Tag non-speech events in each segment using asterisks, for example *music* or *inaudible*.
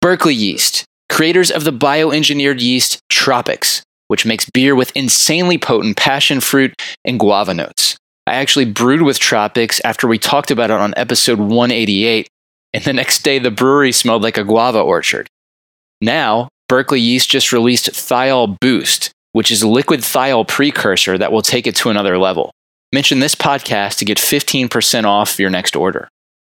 Berkeley Yeast, creators of the bioengineered yeast Tropics, which makes beer with insanely potent passion fruit and guava notes. I actually brewed with Tropics after we talked about it on episode 188, and the next day the brewery smelled like a guava orchard. Now, Berkeley Yeast just released Thiol Boost, which is liquid thiol precursor that will take it to another level. Mention this podcast to get 15% off your next order.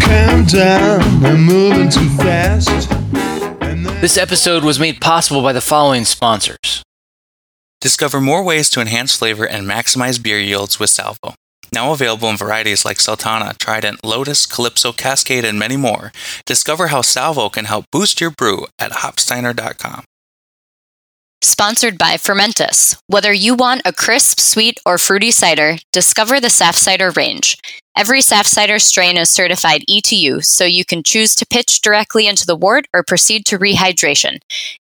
Calm down, I'm moving too fast. This episode was made possible by the following sponsors. Discover more ways to enhance flavor and maximize beer yields with Salvo. Now available in varieties like Sultana, Trident, Lotus, Calypso, Cascade, and many more. Discover how Salvo can help boost your brew at hopsteiner.com. Sponsored by Fermentis. Whether you want a crisp, sweet, or fruity cider, discover the Saf Cider range. Every Saf Cider strain is certified E2U, so you can choose to pitch directly into the wort or proceed to rehydration.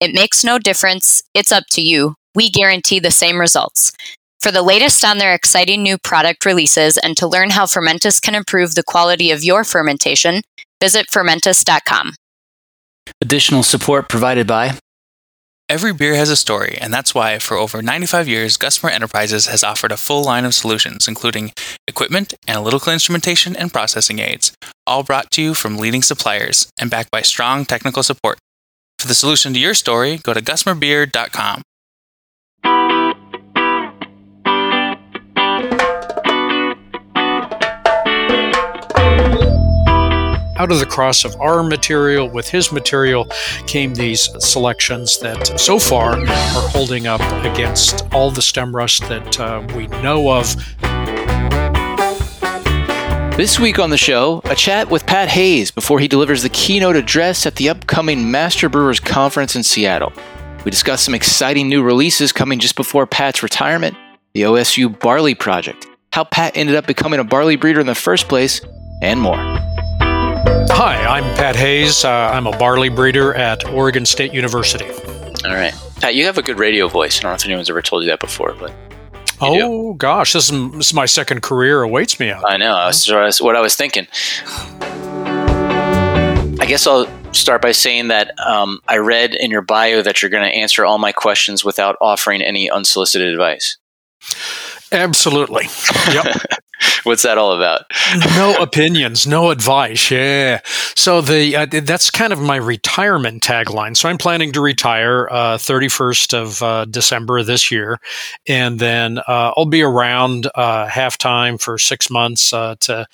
It makes no difference, it's up to you. We guarantee the same results. For the latest on their exciting new product releases and to learn how Fermentis can improve the quality of your fermentation, visit fermentis.com. Additional support provided by Every beer has a story, and that's why for over 95 years, Gusmer Enterprises has offered a full line of solutions, including equipment, analytical instrumentation, and processing aids, all brought to you from leading suppliers and backed by strong technical support. For the solution to your story, go to gusmerbeer.com. out of the cross of our material with his material came these selections that so far are holding up against all the stem rust that uh, we know of. This week on the show, a chat with Pat Hayes before he delivers the keynote address at the upcoming Master Brewers Conference in Seattle. We discuss some exciting new releases coming just before Pat's retirement, the OSU Barley Project, how Pat ended up becoming a barley breeder in the first place, and more. Hi, I'm Pat Hayes. Uh, I'm a barley breeder at Oregon State University. All right. Pat, you have a good radio voice. I don't know if anyone's ever told you that before, but. Oh, do. gosh. This is, this is, my second career awaits me out. I know. That's what I was thinking. I guess I'll start by saying that um, I read in your bio that you're going to answer all my questions without offering any unsolicited advice. Absolutely. Yep. *laughs* *laughs* What's that all about? no opinions, no advice. Yeah. So the uh, that's kind of my retirement tagline. So I'm planning to retire uh, 31st of uh, December this year, and then uh, I'll be around uh, half time for six months uh, to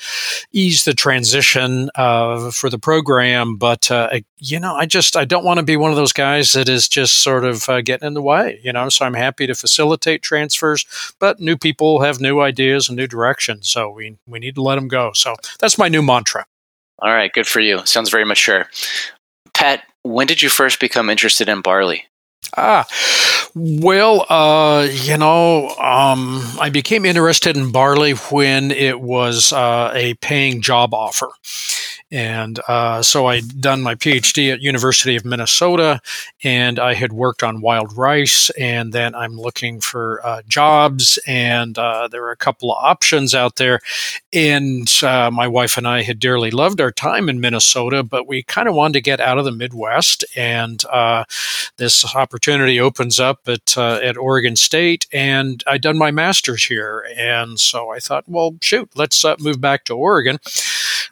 ease the transition for the program. But you know, I just I don't want to be one of those guys that is just sort of getting in the way. You know, so I'm happy to facilitate transfers, but new people have new ideas and new directions so we we need to let them go. So that's my new mantra. All right, good for you. Sounds very mature. Pat, when did you first become interested in barley? Ah, well, uh, you know, um, I became interested in barley when it was uh, a paying job offer. And uh, so I'd done my PhD at University of Minnesota, and I had worked on wild rice. And then I'm looking for uh, jobs, and uh, there are a couple of options out there. And uh, my wife and I had dearly loved our time in Minnesota, but we kind of wanted to get out of the Midwest. And uh, this opportunity opens up at uh, at Oregon State, and I'd done my master's here. And so I thought, well, shoot, let's move back to Oregon.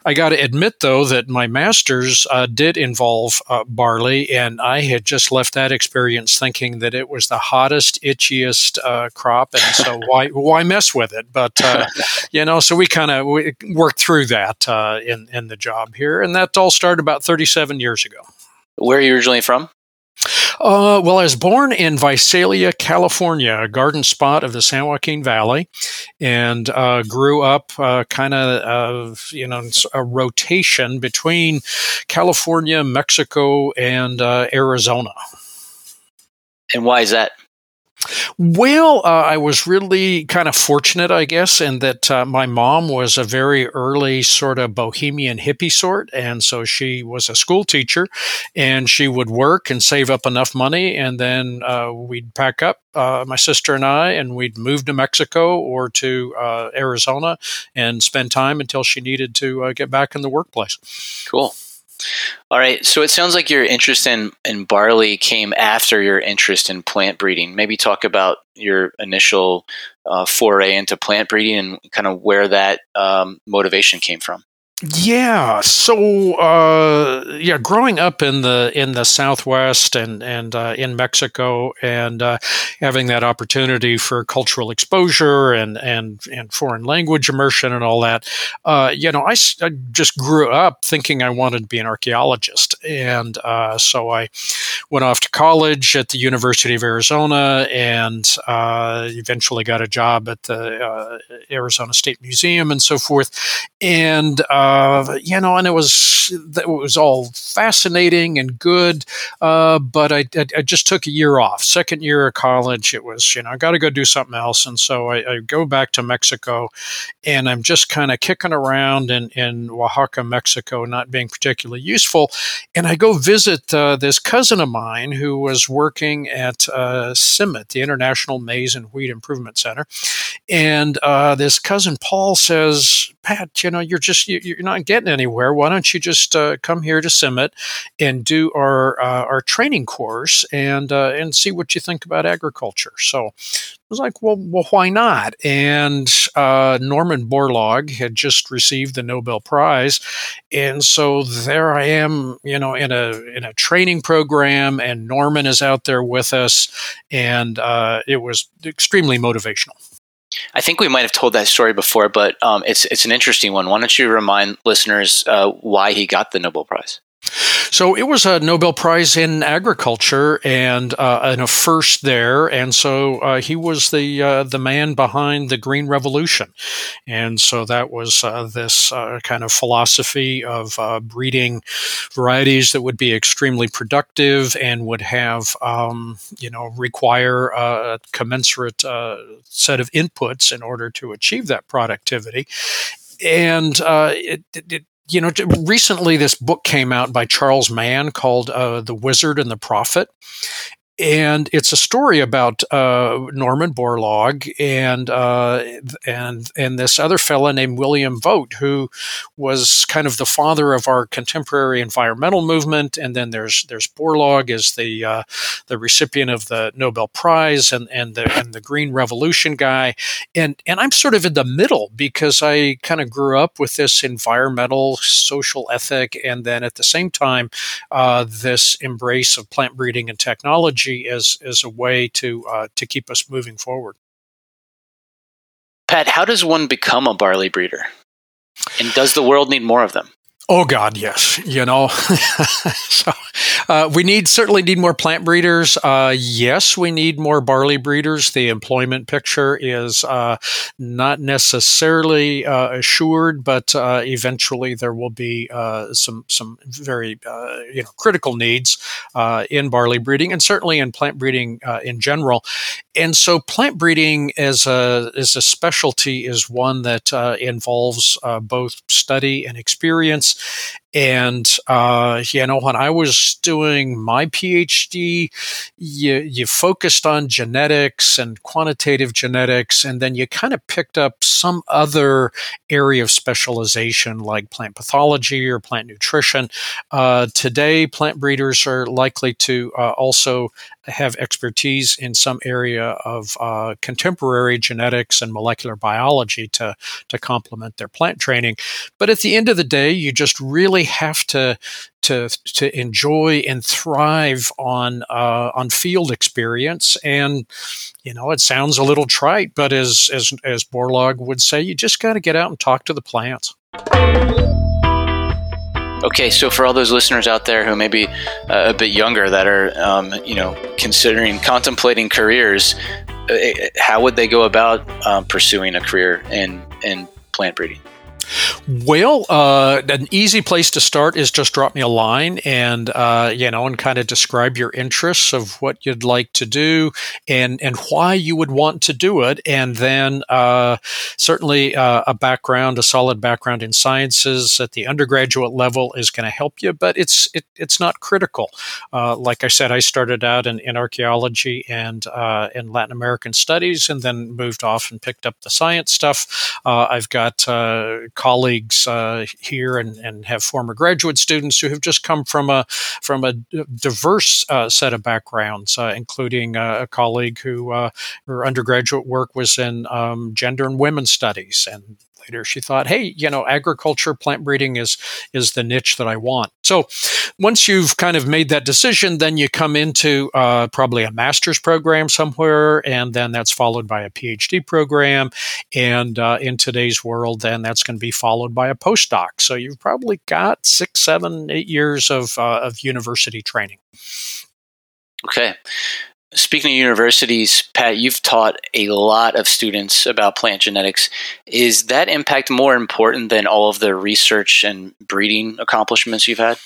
I got to admit, though, that my master's uh, did involve uh, barley, and I had just left that experience thinking that it was the hottest, itchiest uh, crop, and so *laughs* why why mess with it? But uh, you know, so we kind of worked through that uh, in in the job here, and that all started about 37 years ago. Where are you originally from? Uh, well, I was born in Visalia, California, a garden spot of the San Joaquin Valley, and uh, grew up uh, kind of, you know, a rotation between California, Mexico, and uh, Arizona. And why is that? Well, uh, I was really kind of fortunate, I guess, in that uh, my mom was a very early sort of bohemian hippie sort. And so she was a school teacher and she would work and save up enough money. And then uh, we'd pack up, uh, my sister and I, and we'd move to Mexico or to uh, Arizona and spend time until she needed to uh, get back in the workplace. Cool. All right. So it sounds like your interest in, in barley came after your interest in plant breeding. Maybe talk about your initial uh, foray into plant breeding and kind of where that um, motivation came from. Yeah. So, uh, yeah, growing up in the in the Southwest and and uh, in Mexico, and uh, having that opportunity for cultural exposure and and and foreign language immersion and all that, uh, you know, I, I, just grew up thinking I wanted to be an archaeologist, and uh, so I went off to college at the University of Arizona, and uh, eventually got a job at the Arizona State Museum and so forth, and uh, you know, and it was it was all fascinating and good. Uh, but I, I, I, just took a year off. Second year of college, it was you know I got to go do something else, and so I, I go back to Mexico, and I'm just kind of kicking around in in Oaxaca, Mexico, not being particularly useful, and I go visit uh, this cousin of mine who was working at uh, the International Maize and Wheat Improvement Center, and uh, this cousin Paul says, Pat, you know, you're just you, you're not getting anywhere. Why don't you just uh, come here to CIMMYT and do our uh, our training course and uh, and see what you think about agriculture? So I was like, well, well, why not? And uh, Norman Borlaug had just received the Nobel Prize, and so there I am, you know, in a in a training program, and Norman is out there with us, and uh, it was extremely motivational. I think we might have told that story before, but um, it's it's an interesting one. Why don't you remind listeners uh, why he got the Nobel Prize? So it was a Nobel Prize in agriculture and, uh, and a first there, and so uh, he was the uh, the man behind the Green Revolution, and so that was uh, this uh, kind of philosophy of uh, breeding varieties that would be extremely productive and would have um, you know require a commensurate set of inputs in order to achieve that productivity. And uh, it, it, you know, recently this book came out by Charles Mann called uh, The Wizard and the Prophet and it's a story about uh, Norman Borlaug and uh, and and this other fella named William Vogt, who was kind of the father of our contemporary environmental movement. And then there's there's Borlaug as the uh, the recipient of the Nobel Prize and and the and the Green Revolution guy. And and I'm sort of in the middle because I kind of grew up with this environmental social ethic, and then at the same time uh, this embrace of plant breeding and technology technology as as a way to uh, to keep us moving forward. Pat, how does one become a barley breeder? And does the world need more of them? Oh God, yes. You know, *laughs* so uh, we need certainly need more plant breeders. Uh, yes, we need more barley breeders. The employment picture is uh, not necessarily uh, assured, but uh, eventually there will be some some very you know critical needs in barley breeding and certainly in plant breeding in general. And so, plant breeding as a as a specialty is one that involves both study and experience and uh, you know, when I was doing my PhD, you you focused on genetics and quantitative genetics, and then you kind of picked up some other area of specialization like plant pathology or plant nutrition. Uh, today, plant breeders are likely to uh, also have expertise in some area of uh, contemporary genetics and molecular biology to, to complement their plant training. But at the end of the day, you just really have to to to enjoy and thrive on uh, on field experience. And you know, it sounds a little trite, but as as as Borlaug would say, you just got to get out and talk to the plants. Okay, so for all those listeners out there who may be uh, a bit younger that are, um, you know, considering contemplating careers, uh, how would they go about um, pursuing a career in in plant breeding? Well, uh, an easy place to start is just drop me a line and uh, you know, and kind of describe your interests of what you'd like to do and and why you would want to do it, and then uh, certainly uh, a background, a solid background in sciences at the undergraduate level is going to help you, but it's it, it's not critical. Uh, like I said, I started out in, in archaeology and uh, in Latin American studies, and then moved off and picked up the science stuff. I've got colleagues uh, here and, and have former graduate students who have just come from a from a diverse uh, set of backgrounds, uh, including uh, a colleague who uh, her undergraduate work was in um, gender and women's studies. And later she thought hey you know agriculture plant breeding is is the niche that i want. So once you've kind of made that decision then you come into uh, probably a master's program somewhere and then that's followed by a phd program. And uh, in today's world then that's going to be followed by a postdoc. So you've probably got six seven eight years of, uh, of university training. Okay. Speaking of universities, Pat, you've taught a lot of students about plant genetics. Is that impact more important than all of the research and breeding accomplishments you've had?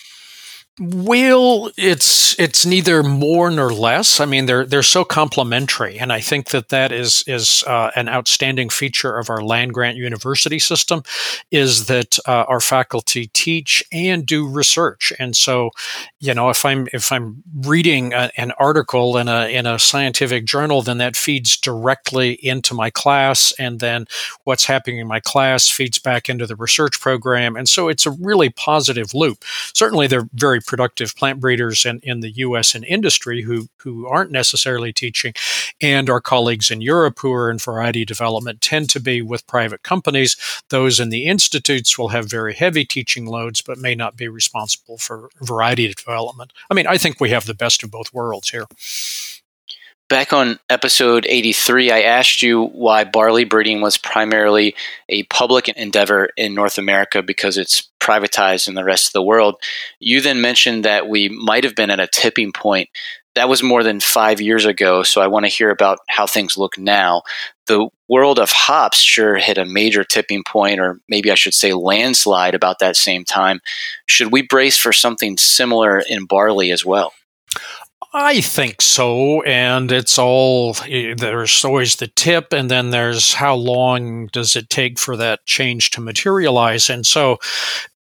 Well, it's it's neither more nor less. I mean, they're they're so complementary, and I think that that is is uh, an outstanding feature of our land grant university system, is that uh, our faculty teach and do research. And so, you know, if I'm if I'm reading a, an article in a in a scientific journal, then that feeds directly into my class, and then what's happening in my class feeds back into the research program, and so it's a really positive loop. Certainly, they're very productive plant breeders in, in the US and industry who, who aren't necessarily teaching, and our colleagues in Europe who are in variety development tend to be with private companies. Those in the institutes will have very heavy teaching loads, but may not be responsible for variety development. I mean, I think we have the best of both worlds here. Back on episode 83, I asked you why barley breeding was primarily a public endeavor in North America because it's privatized in the rest of the world. You then mentioned that we might have been at a tipping point. That was more than five years ago, so I want to hear about how things look now. The world of hops sure hit a major tipping point, or maybe I should say landslide, about that same time. Should we brace for something similar in barley as well? I think so. And it's all, there's always the tip, and then there's how long does it take for that change to materialize. And so,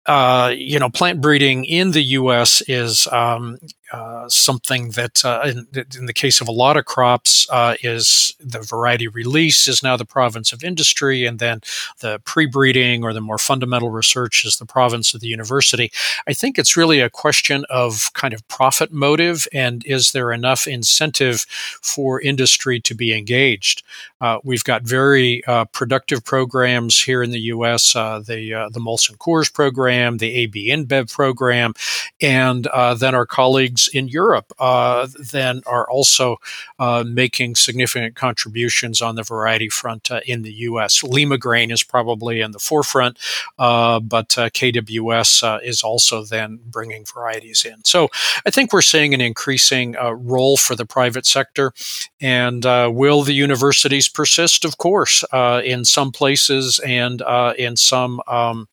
uh, you know, plant breeding in the U.S. is um, uh, something that, uh, in, in, the case of a lot of crops, uh, is the variety release is now the province of industry, and then the pre-breeding or the more fundamental research is the province of the university. I think it's really a question of kind of profit motive, and is there enough incentive for industry to be engaged? Uh, we've got very uh, productive programs here in the U.S. the the Molson Coors program, the AB InBev program, and then our colleagues colleagues in Europe uh, then are also uh, making significant contributions on the variety front uh, in the U.S. Limagrain is probably in the forefront, but KWS is also then bringing varieties in. So I think we're seeing an increasing role for the private sector. And will the universities persist? Of course, in some places and in some, um,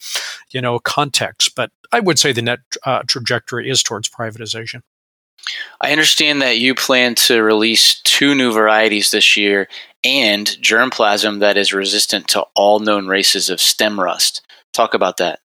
you know, contexts. But I would say the net uh, trajectory is towards privatization. I understand that you plan to release two new varieties this year and germplasm that is resistant to all known races of stem rust. Talk about that.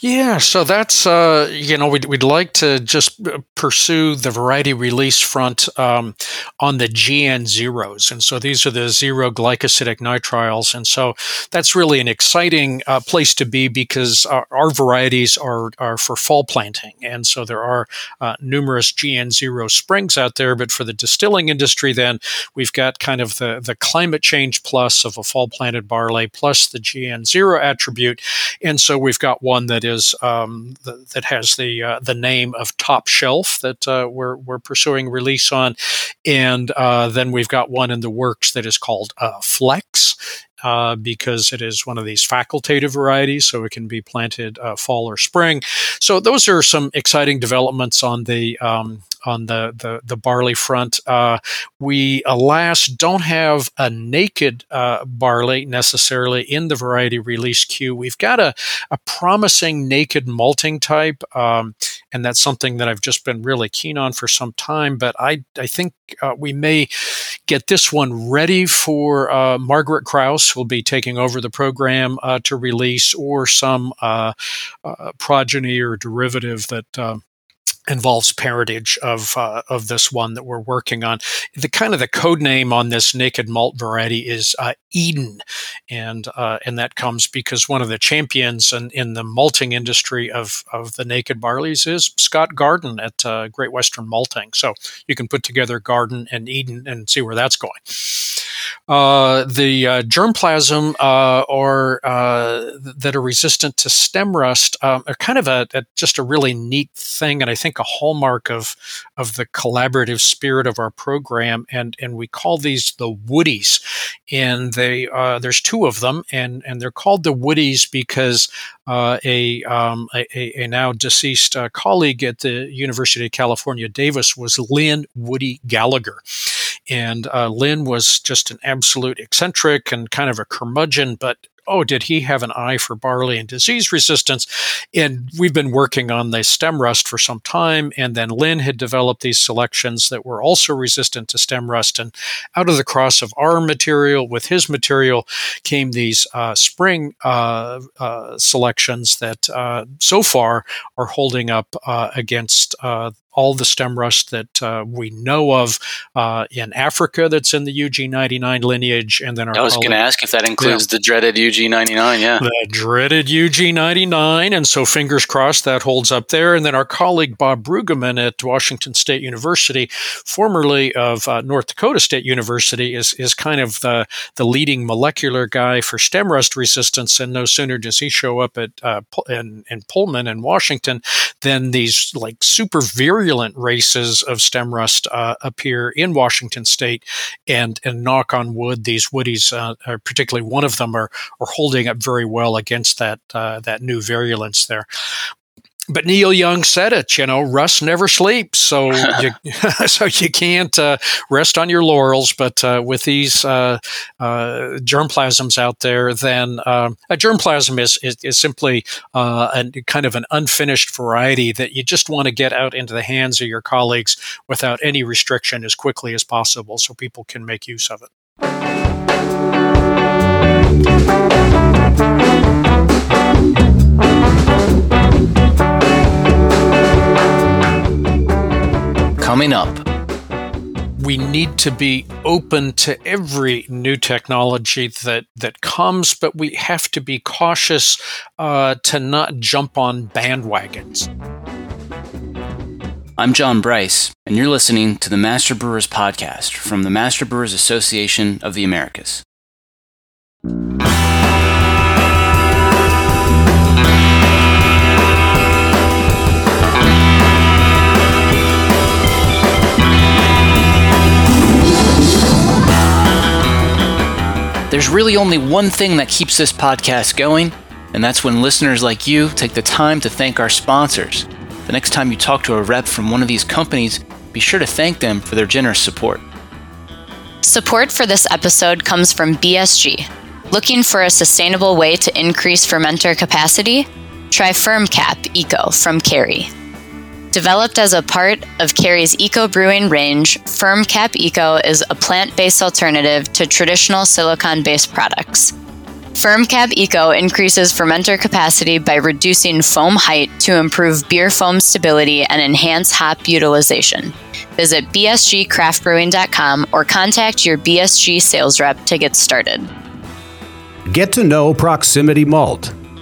Yeah, so that's uh, you know we'd, we'd like to just uh, pursue the variety release front um, on the GN zeros, and so these are the zero glycosidic nitriles, and so that's really an exciting uh, place to be because our, our, varieties are are for fall planting, and so there are uh, numerous GN zero springs out there. But for the distilling industry, then we've got kind of the the climate change plus of a fall planted barley plus the GN zero attribute, and so we've got one that is um, the, that has the uh, the name of Top Shelf that uh, we're we're pursuing release on, and uh, then we've got one in the works that is called uh, Flex. uh, because it is one of these facultative varieties, so it can be planted fall or spring. So those are some exciting developments on the um, on the the, the barley front. Uh, we alas don't have a naked uh, barley necessarily in the variety release queue. We've got a, a promising naked malting type, um, and that's something that I've just been really keen on for some time. But I I think uh, we may get this one ready for uh, Margaret Kraus, who'll be taking over the program uh, to release, or some uh, progeny or derivative that um, involves parentage of uh, of this one that we're working on. The kind of the code name on this naked malt variety is uh, Eden, and uh, and that comes because one of the champions in, in the malting industry of of the naked barleys is Scott Garden at uh, Great Western Malting. So you can put together Garden and Eden and see where that's going. Uh, the uh, germplasm or that are resistant to stem rust um, are kind of a, a just a really neat thing, and I think a hallmark of of the collaborative spirit of our program, and and we call these the Woodies, and they uh, there's two of them, and and they're called the Woodies because uh, a, um, a, a now deceased uh, colleague at the University of California Davis was Lynn Woody Gallagher. And uh, Lynn was just an absolute eccentric and kind of a curmudgeon, but oh, did he have an eye for barley and disease resistance? And we've been working on the stem rust for some time. And then Lynn had developed these selections that were also resistant to stem rust. And out of the cross of our material with his material came these uh, spring uh, uh, selections that uh, so far are holding up uh, against uh, all the stem rust that uh, we know of uh, in Africa that's in the UG99 lineage. And then our I was going to ask if that includes yeah. the dreaded UG99. Yeah. The dreaded UG99. And so fingers crossed that holds up there. And then our colleague Bob Brueggeman at Washington State University, formerly of uh, North Dakota State University, is, is kind of the, the leading molecular guy for stem rust resistance. And no sooner does he show up at uh, in, in Pullman in Washington than these like super virulent virulent races of stem rust uh, appear in Washington state, and and knock on wood, these woodies, uh, particularly one of them, are are holding up very well against that uh, that new virulence there but Neil Young said it, you know, rust never sleeps. So *laughs* you, *laughs* so you can't uh, rest on your laurels. But uh, with these uh, uh germplasms out there, then um, a germplasm is, is, is simply uh, a kind of an unfinished variety that you just want to get out into the hands of your colleagues without any restriction as quickly as possible so people can make use of it. Coming up, we need to be open to every new technology that that comes, but we have to be cautious uh, to not jump on bandwagons. I'm John Bryce, and you're listening to the Master Brewers Podcast from the Master Brewers Association of the Americas. There's really only one thing that keeps this podcast going, and that's when listeners like you take the time to thank our sponsors. The next time you talk to a rep from one of these companies, be sure to thank them for their generous support. Support for this episode comes from BSG. Looking for a sustainable way to increase fermenter capacity? Try FermCap Eco from Kerry. Developed as a part of Kerry's Eco Brewing range, FermCap Eco is a plant based alternative to traditional silicon based products. FermCap Eco increases fermenter capacity by reducing foam height to improve beer foam stability and enhance hop utilization. Visit bsgcraftbrewing.com or contact your BSG sales rep to get started. Get to know Proximity Malt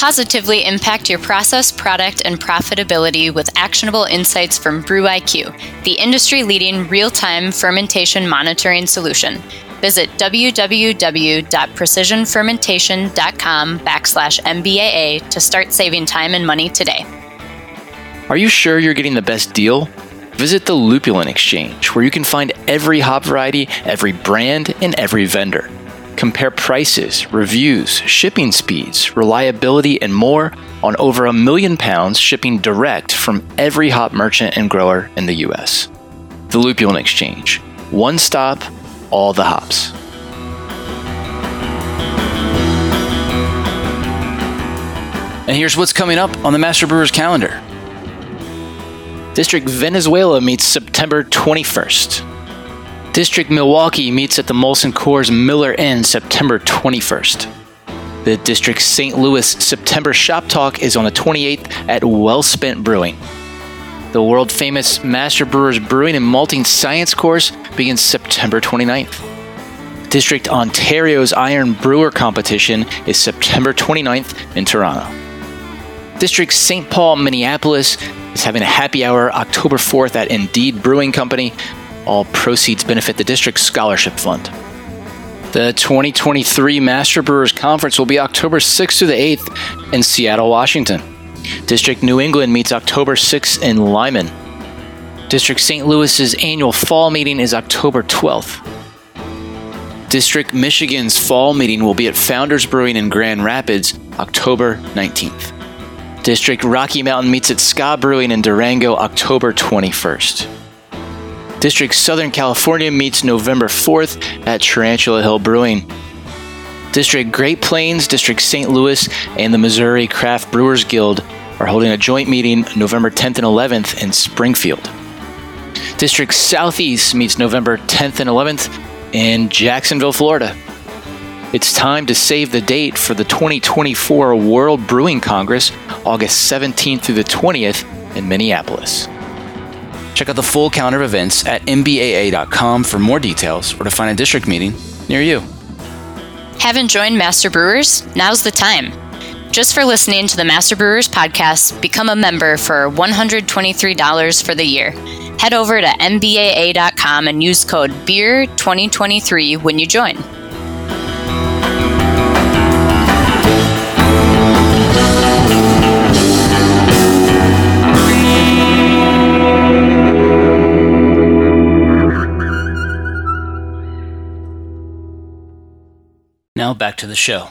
Positively impact your process, product, and profitability with actionable insights from BrewIQ, the industry leading real time fermentation monitoring solution. Visit www.precisionfermentation.com backslash MBAA to start saving time and money today. Are you sure you're getting the best deal? Visit the Lupulin Exchange, where you can find every hop variety, every brand, and every vendor. Compare prices, reviews, shipping speeds, reliability, and more on over a million pounds shipping direct from every hop merchant and grower in the U.S. The Lupulin Exchange. One stop, all the hops. And here's what's coming up on the Master Brewers calendar. District Venezuela meets September 21st. District Milwaukee meets at the Molson Coors Miller Inn September 21st. The District St. Louis September Shop Talk is on the 28th at Well Spent Brewing. The world famous Master Brewers Brewing and Malting Science course begins September 29th. District Ontario's Iron Brewer Competition is September 29th in Toronto. District St. Paul, Minneapolis is having a happy hour October 4th at Indeed Brewing Company. All proceeds benefit the district's scholarship fund. The 2023 Master Brewers Conference will be October 6th through the 8th in Seattle, Washington. District New England meets October 6th in Lyman. District St. Louis's annual fall meeting is October 12th. District Michigan's fall meeting will be at Founders Brewing in Grand Rapids, October 19th. District Rocky Mountain meets at Ska Brewing in Durango, October 21st. District Southern California meets November 4th at Tarantula Hill Brewing. District Great Plains, District St. Louis, and the Missouri Craft Brewers Guild are holding a joint meeting November 10th and 11th in Springfield. District Southeast meets November 10th and 11th in Jacksonville, Florida. It's time to save the date for the 2024 World Brewing Congress, August 17th through the 20th in Minneapolis. Check out the full calendar of events at mbaa.com for more details or to find a district meeting near you. Haven't joined Master Brewers? Now's the time. Just for listening to the Master Brewers podcast, become a member for $123 for the year. Head over to mbaa.com and use code BEER2023 when you join. Now back to the show.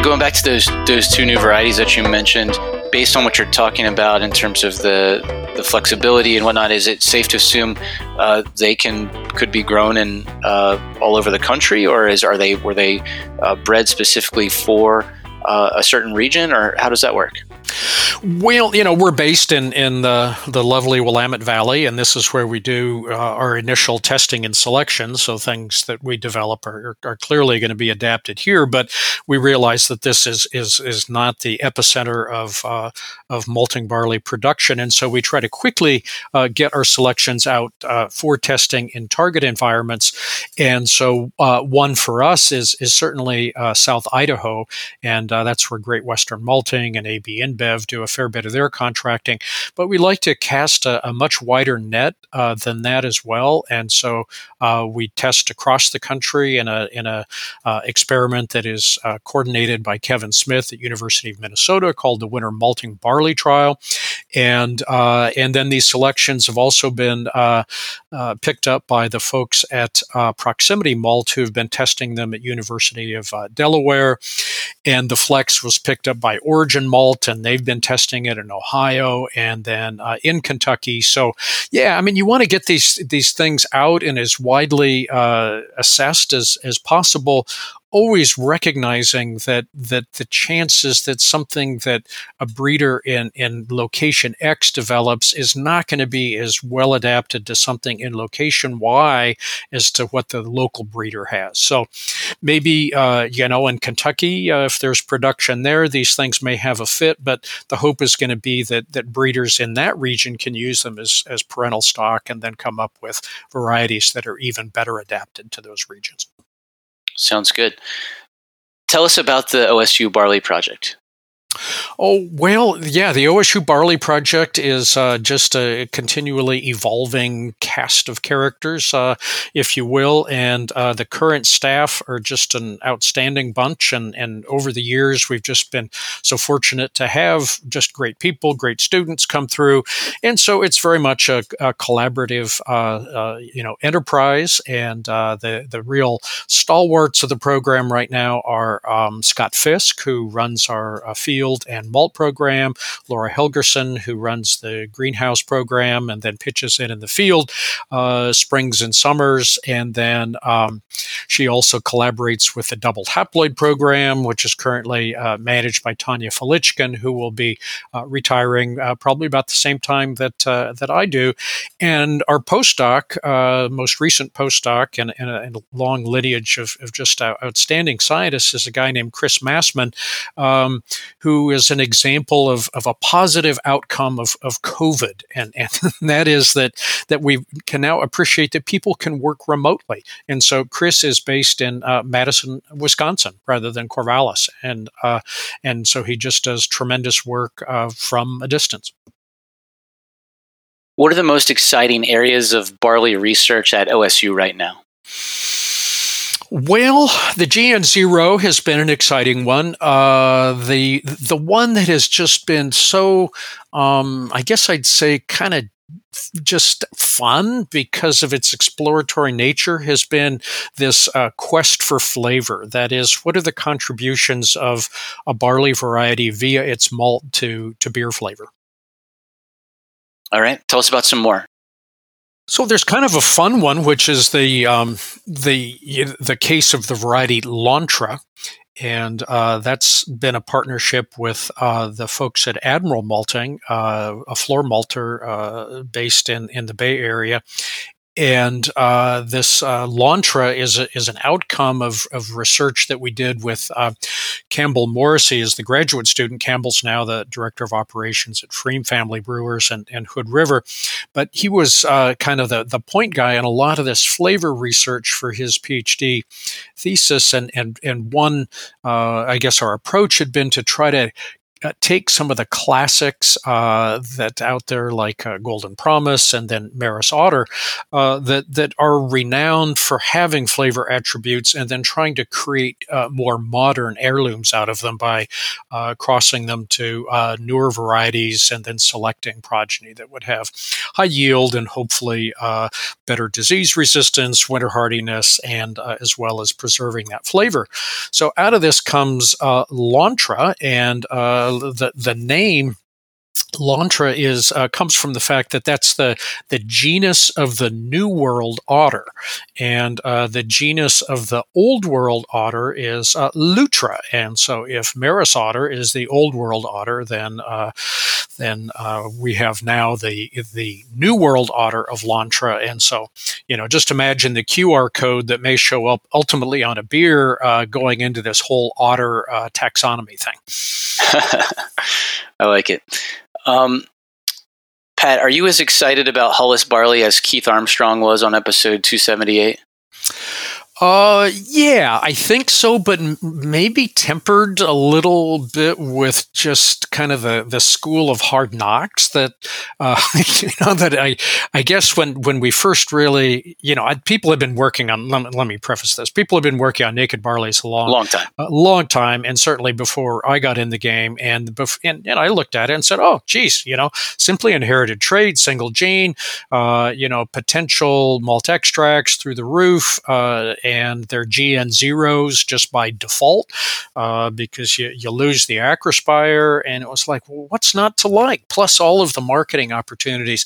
Going back to those those two new varieties that you mentioned, based on what you're talking about in terms of the the flexibility and whatnot, is it safe to assume uh, they can could be grown in uh, all over the country, or is are they were they uh, bred specifically for uh, a certain region, or how does that work? Well, you know, we're based in, in the, the lovely Willamette Valley, and this is where we do uh, our initial testing and selection. So things that we develop are, are clearly going to be adapted here, but we realize that this is, is, is not the epicenter of, uh, of malting barley production. And so we try to quickly uh, get our selections out uh, for testing in target environments. And so uh, one for us is, is certainly uh, South Idaho, and that's where Great Western Malting and AB InBev do a fair bit of their contracting. But we like to cast a, a much wider net uh, than that as well, and so uh, we test across the country in a in a uh, experiment that is uh, coordinated by Kevin Smith at University of Minnesota called the Winter Malting Barley Trial, and uh, and then these selections have also been uh, picked up by the folks at Proximity Malt who have been testing them at University of Delaware, and the Flex was picked up by Origin Malt, and they've been testing it in Ohio and then uh, in Kentucky. So, yeah, I mean, you want to get these these things out and as widely uh, assessed as as possible always recognizing that that the chances that something that a breeder in in location X develops is not going to be as well adapted to something in location Y as to what the local breeder has. So maybe, uh, you know, in Kentucky, uh, if there's production there, these things may have a fit, but the hope is going to be that, that breeders in that region can use them as, as parental stock and then come up with varieties that are even better adapted to those regions. Sounds good. Tell us about the OSU Barley Project. Oh, well, yeah, the OSU Barley Project is uh, just a continually evolving cast of characters, uh, if you will. And uh, the current staff are just an outstanding bunch. And, and over the years, we've just been so fortunate to have just great people, great students come through. And so it's very much a, a collaborative, uh, uh, you know, enterprise. And uh, the, the real stalwarts of the program right now are um, Scott Fisk, who runs our field and malt program, Laura Helgerson, who runs the greenhouse program and then pitches in in the field uh, springs and summers. And then um, she also collaborates with the doubled haploid program, which is currently uh, managed by Tanya Filichkin, who will be uh, retiring uh, probably about the same time that uh, that I do. And our postdoc, most recent postdoc, and, and, a, and, a, long lineage of, of just outstanding scientists, is a guy named Chris Massman, um, who is an example of, of a positive outcome of, of COVID. And, and *laughs* that is that, that we can now appreciate that people can work remotely. And so Chris is based in uh, Madison, Wisconsin, rather than Corvallis. And, uh, and so he just does tremendous work uh, from a distance. What are the most exciting areas of barley research at OSU right now? Well, the GN Zero has been an exciting one. Uh, the the one that has just been so, um, I guess I'd say, kind of just fun because of its exploratory nature has been this uh, quest for flavor. That is, what are the contributions of a barley variety via its malt to to beer flavor? All right, tell us about some more. So there's kind of a fun one, which is the um, the the case of the variety Lontra, and uh, that's been a partnership with uh, the folks at Admiral Malting, uh, a floor malter uh, based in in the Bay Area, and uh, this uh, is a, is an outcome of, of research that we did with uh, Campbell Morrissey as the graduate student. Campbell's now the director of operations at Pfriem Family Brewers and, and Hood River, but he was uh, kind of the, the point guy in a lot of this flavor research for his PhD thesis. And and and one, uh, I guess, our approach had been to try to uh, take some of the classics uh, that out there, like uh, Golden Promise and then Maris Otter, uh, that that are renowned for having flavor attributes, and then trying to create uh, more modern heirlooms out of them by crossing them to newer varieties, and then selecting progeny that would have high yield and hopefully better disease resistance, winter hardiness, and as well as preserving that flavor. So out of this comes Lontra and the the name Lontra is uh, comes from the fact that that's the the genus of the New World otter, and uh, the genus of the Old World otter is uh, Lutra. And so, if Maris otter is the Old World otter, then uh, then uh, we have now the the New World otter of Lontra. And so, you know, just imagine the QR code that may show up ultimately on a beer uh, going into this whole otter taxonomy thing. *laughs* I like it. Um, Pat, are you as excited about Hulless barley as Keith Armstrong was on episode 278? Uh, yeah, I think so, but maybe tempered a little bit with just kind of the, the school of hard knocks that, uh, *laughs* you know, that I, I guess when, when we first really, you know, I, people have been working on, let me, let me preface this, people have been working on naked barleys a long, long time, a long time. And certainly before I got in the game and, bef- and, and I looked at it and said, oh, geez, you know, simply inherited trade, single gene, uh, you know, potential malt extracts through the roof, uh, and they're GN zeros just by default uh, because you, you lose the Acrospire. And it was like, well, what's not to like? Plus all of the marketing opportunities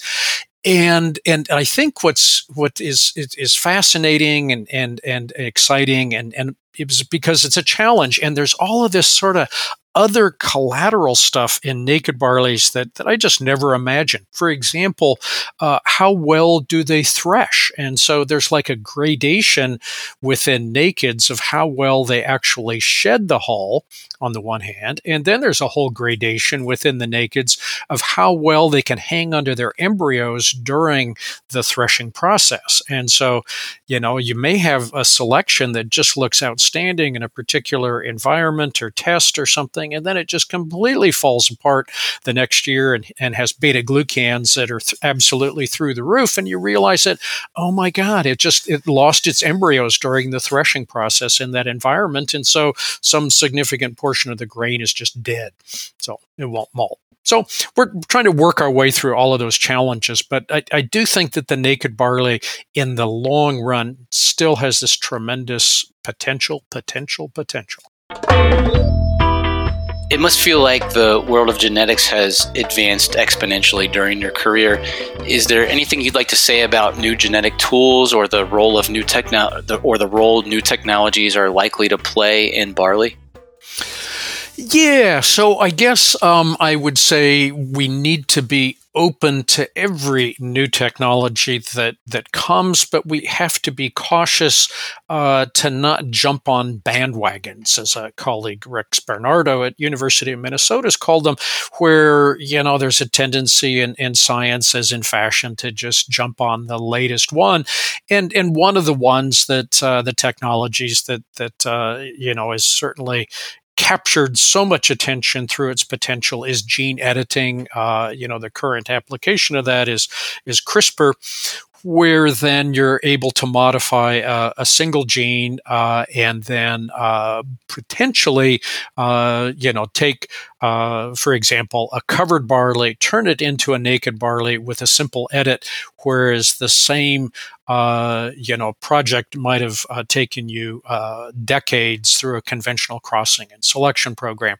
and and I think what's what is is fascinating and and and exciting and and it was because it's a challenge and there's all of this sort of other collateral stuff in naked barleys that, that I just never imagined. For example, uh, how well do they thresh? And so there's like a gradation within nakeds of how well they actually shed the hull on the one hand. And then there's a whole gradation within the nakeds of how well they can hang under their embryos during the threshing process. And so, you know, you may have a selection that just looks outstanding in a particular environment or test or something, and then it just completely falls apart the next year and, and has beta glucans that are th- absolutely through the roof. And you realize that, oh my God, it just it lost its embryos during the threshing process in that environment. And so some significant portion portion of the grain is just dead. So it won't malt. So we're trying to work our way through all of those challenges, but I, I, do think that the naked barley in the long run still has this tremendous potential, potential, potential. It must feel like the world of genetics has advanced exponentially during your career. Is there anything you'd like to say about new genetic tools or the role of new techno- or the role new technologies are likely to play in barley? Yeah, so I guess um, I would say we need to be open to every new technology that that comes, but we have to be cautious uh, to not jump on bandwagons, as a colleague Rex Bernardo at University of Minnesota has called them, where you know there's a tendency in, in science, as in fashion, to just jump on the latest one, and and one of the ones that uh, the technologies that that uh, you know is certainly captured so much attention through its potential is gene editing. Uh, you know, the current application of that is is CRISPR, where then you're able to modify a, a single gene uh, and then uh, potentially, uh, you know, take, uh, for example, a covered barley, turn it into a naked barley with a simple edit, whereas the same, uh, you know, project might have uh, taken you decades through a conventional crossing and selection program.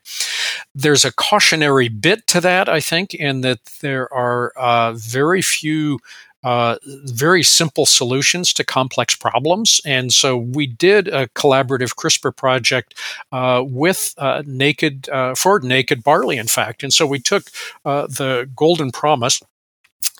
There's a cautionary bit to that, I think, in that there are very few uh, very simple solutions to complex problems. And so we did a collaborative CRISPR project uh, with uh, naked, uh, for naked barley, in fact. And so we took uh, the golden promise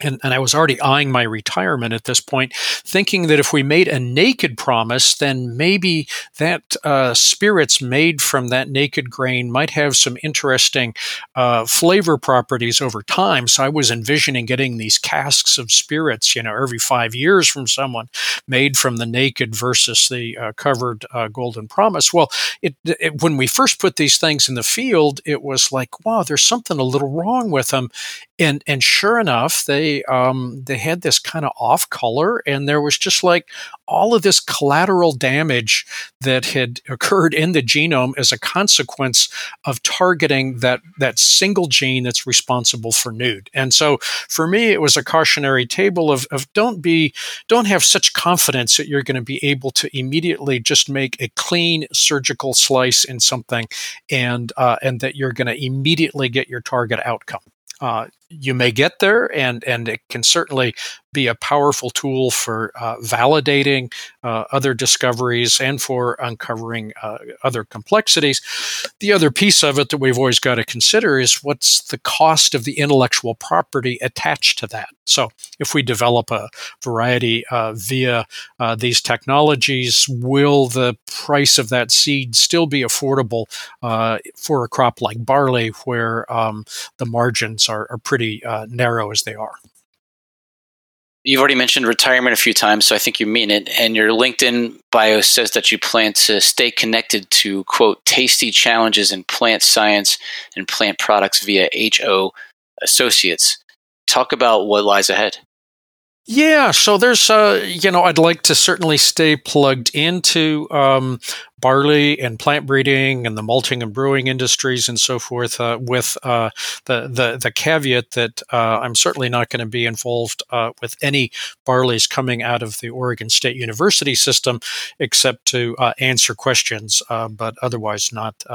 and, and, I was already eyeing my retirement at this point, thinking that if we made a naked promise, then maybe that uh, spirits made from that naked grain might have some interesting uh, flavor properties over time. So I was envisioning getting these casks of spirits, you know, every five years from someone made from the naked versus the uh, covered uh, golden promise. Well, it, it, when we first put these things in the field, it was like, wow, there's something a little wrong with them and and sure enough, they um, they had this kind of off color, and there was just like all of this collateral damage that had occurred in the genome as a consequence of targeting that that single gene that's responsible for nude. And so, for me, it was a cautionary table of, of don't be don't have such confidence that you're going to be able to immediately just make a clean surgical slice in something, and uh, and that you're going to immediately get your target outcome. Uh, you may get there, and and it can certainly be a powerful tool for uh, validating uh, other discoveries and for uncovering uh, other complexities. The other piece of it that we've always got to consider is what's the cost of the intellectual property attached to that. So, if we develop a variety uh, via uh, these technologies, will the price of that seed still be affordable uh, for a crop like barley, where um, the margins are, are pretty narrow as they are. You've already mentioned retirement a few times, so I think you mean it. And your LinkedIn bio says that you plan to stay connected to, quote, tasty challenges in plant science and plant products via HO Associates. Talk about what lies ahead. Yeah, so there's, uh, you know, I'd like to certainly stay plugged into um, barley and plant breeding and the malting and brewing industries and so forth, uh, with uh, the, the the caveat that uh, I'm certainly not going to be involved uh, with any barleys coming out of the Oregon State University system, except to uh, answer questions, but otherwise not. *laughs*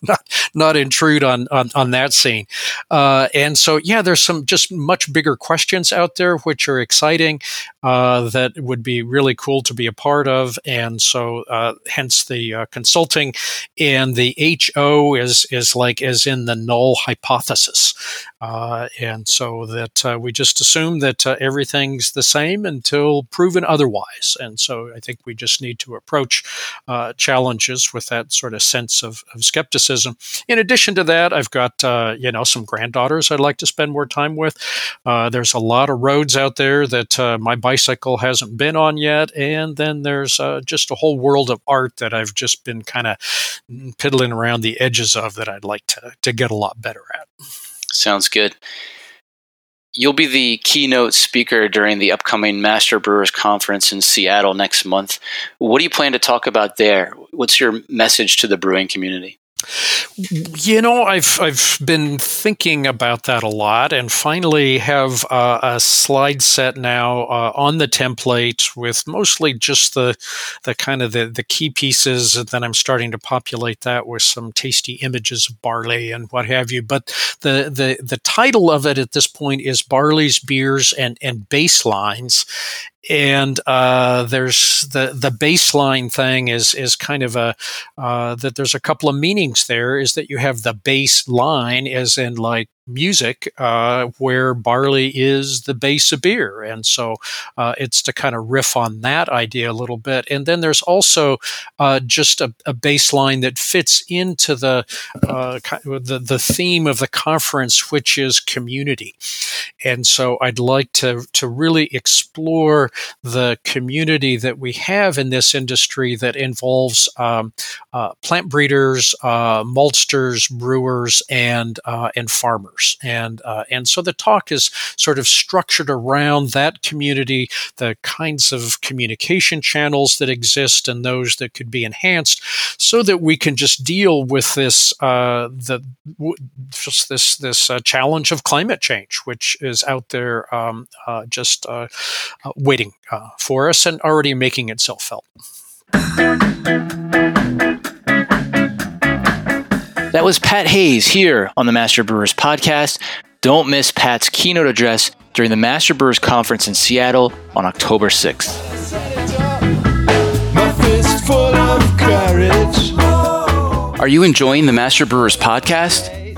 not not intrude on on, on that scene. And so, yeah, there's some just much bigger questions out there which are exciting that would be really cool to be a part of. And so, uh, hence the uh, consulting, and the HO is is like as in the null hypothesis, uh, and so that uh, we just assume that uh, everything's the same until proven otherwise, and so I think we just need to approach uh, challenges with that sort of sense of, of, skepticism. In addition to that, I've got uh, you know some granddaughters I'd like to spend more time with. there's a lot of roads out there that my bicycle hasn't been on yet, and then there's just a whole world of art that I've just been kind of piddling around the edges of that I'd like to, to get a lot better at. Sounds good. You'll be the keynote speaker during the upcoming Master Brewers Conference in Seattle next month. What do you plan to talk about there? What's your message to the brewing community? You know, I've I've been thinking about that a lot, and finally have uh, a slide set now uh, on the template with mostly just the the kind of the, the key pieces, and then I'm starting to populate that with some tasty images of barley and what have you. But the the the title of it at this point is barley's beers and and baselines, and uh, there's the the baseline thing is is kind of a uh, that there's a couple of meanings there is that you have the bass line as in like music uh, where barley is the base of beer. And so uh, it's to kind of riff on that idea a little bit. And then there's also uh, just a, a baseline that fits into the, uh, the, the theme of the conference, which is community. And so I'd like to, to really explore the community that we have in this industry that involves um, uh, plant breeders, uh, maltsters, brewers, and, and farmers. And uh, and so the talk is sort of structured around that community, the kinds of communication channels that exist, and those that could be enhanced, so that we can just deal with this uh, the just this this uh, challenge of climate change, which is out there um, uh, just uh, uh, waiting for us and already making itself felt. That was Pat Hayes here on the Master Brewers podcast. Don't miss Pat's keynote address during the Master Brewers Conference in Seattle on October 6th. Are you enjoying the Master Brewers podcast?